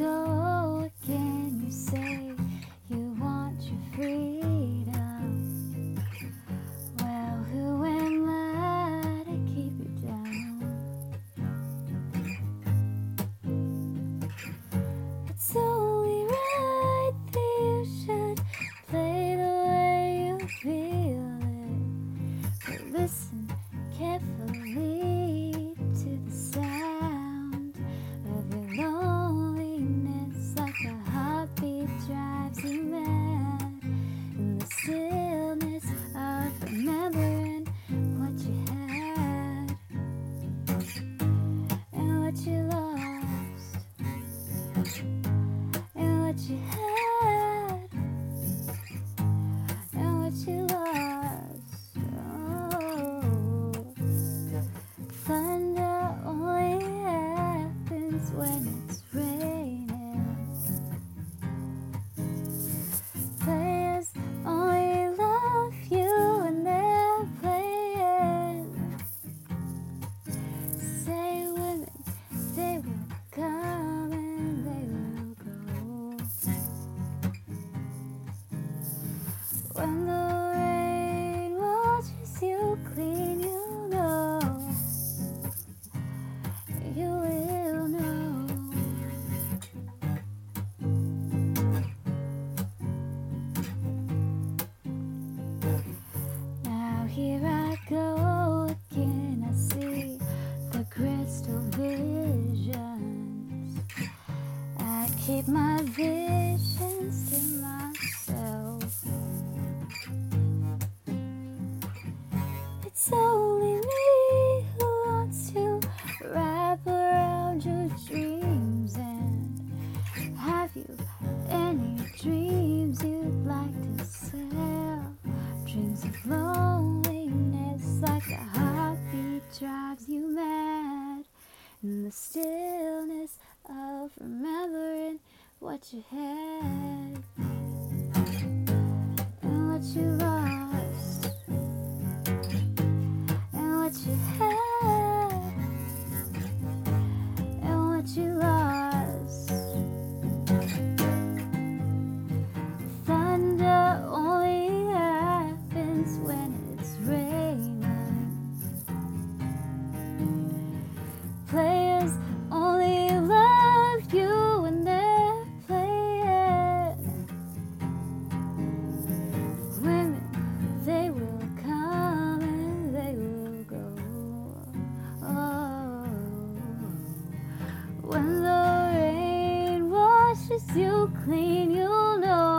go. keep my visions to myself. It's only me who wants to wrap around your dreams. And have you any dreams you'd like to sell? Dreams of loneliness, like a heartbeat, drives you mad in the stillness of remembering what you had and what you lost. you clean, you know.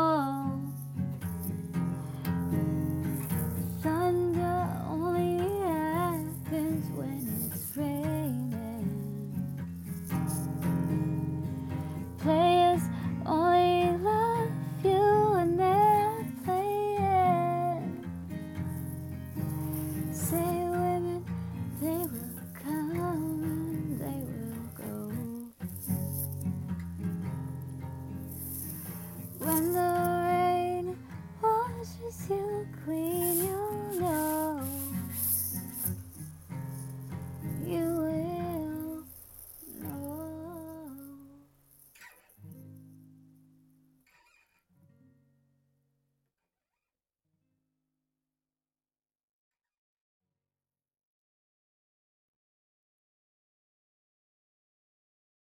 She's you queen, you know.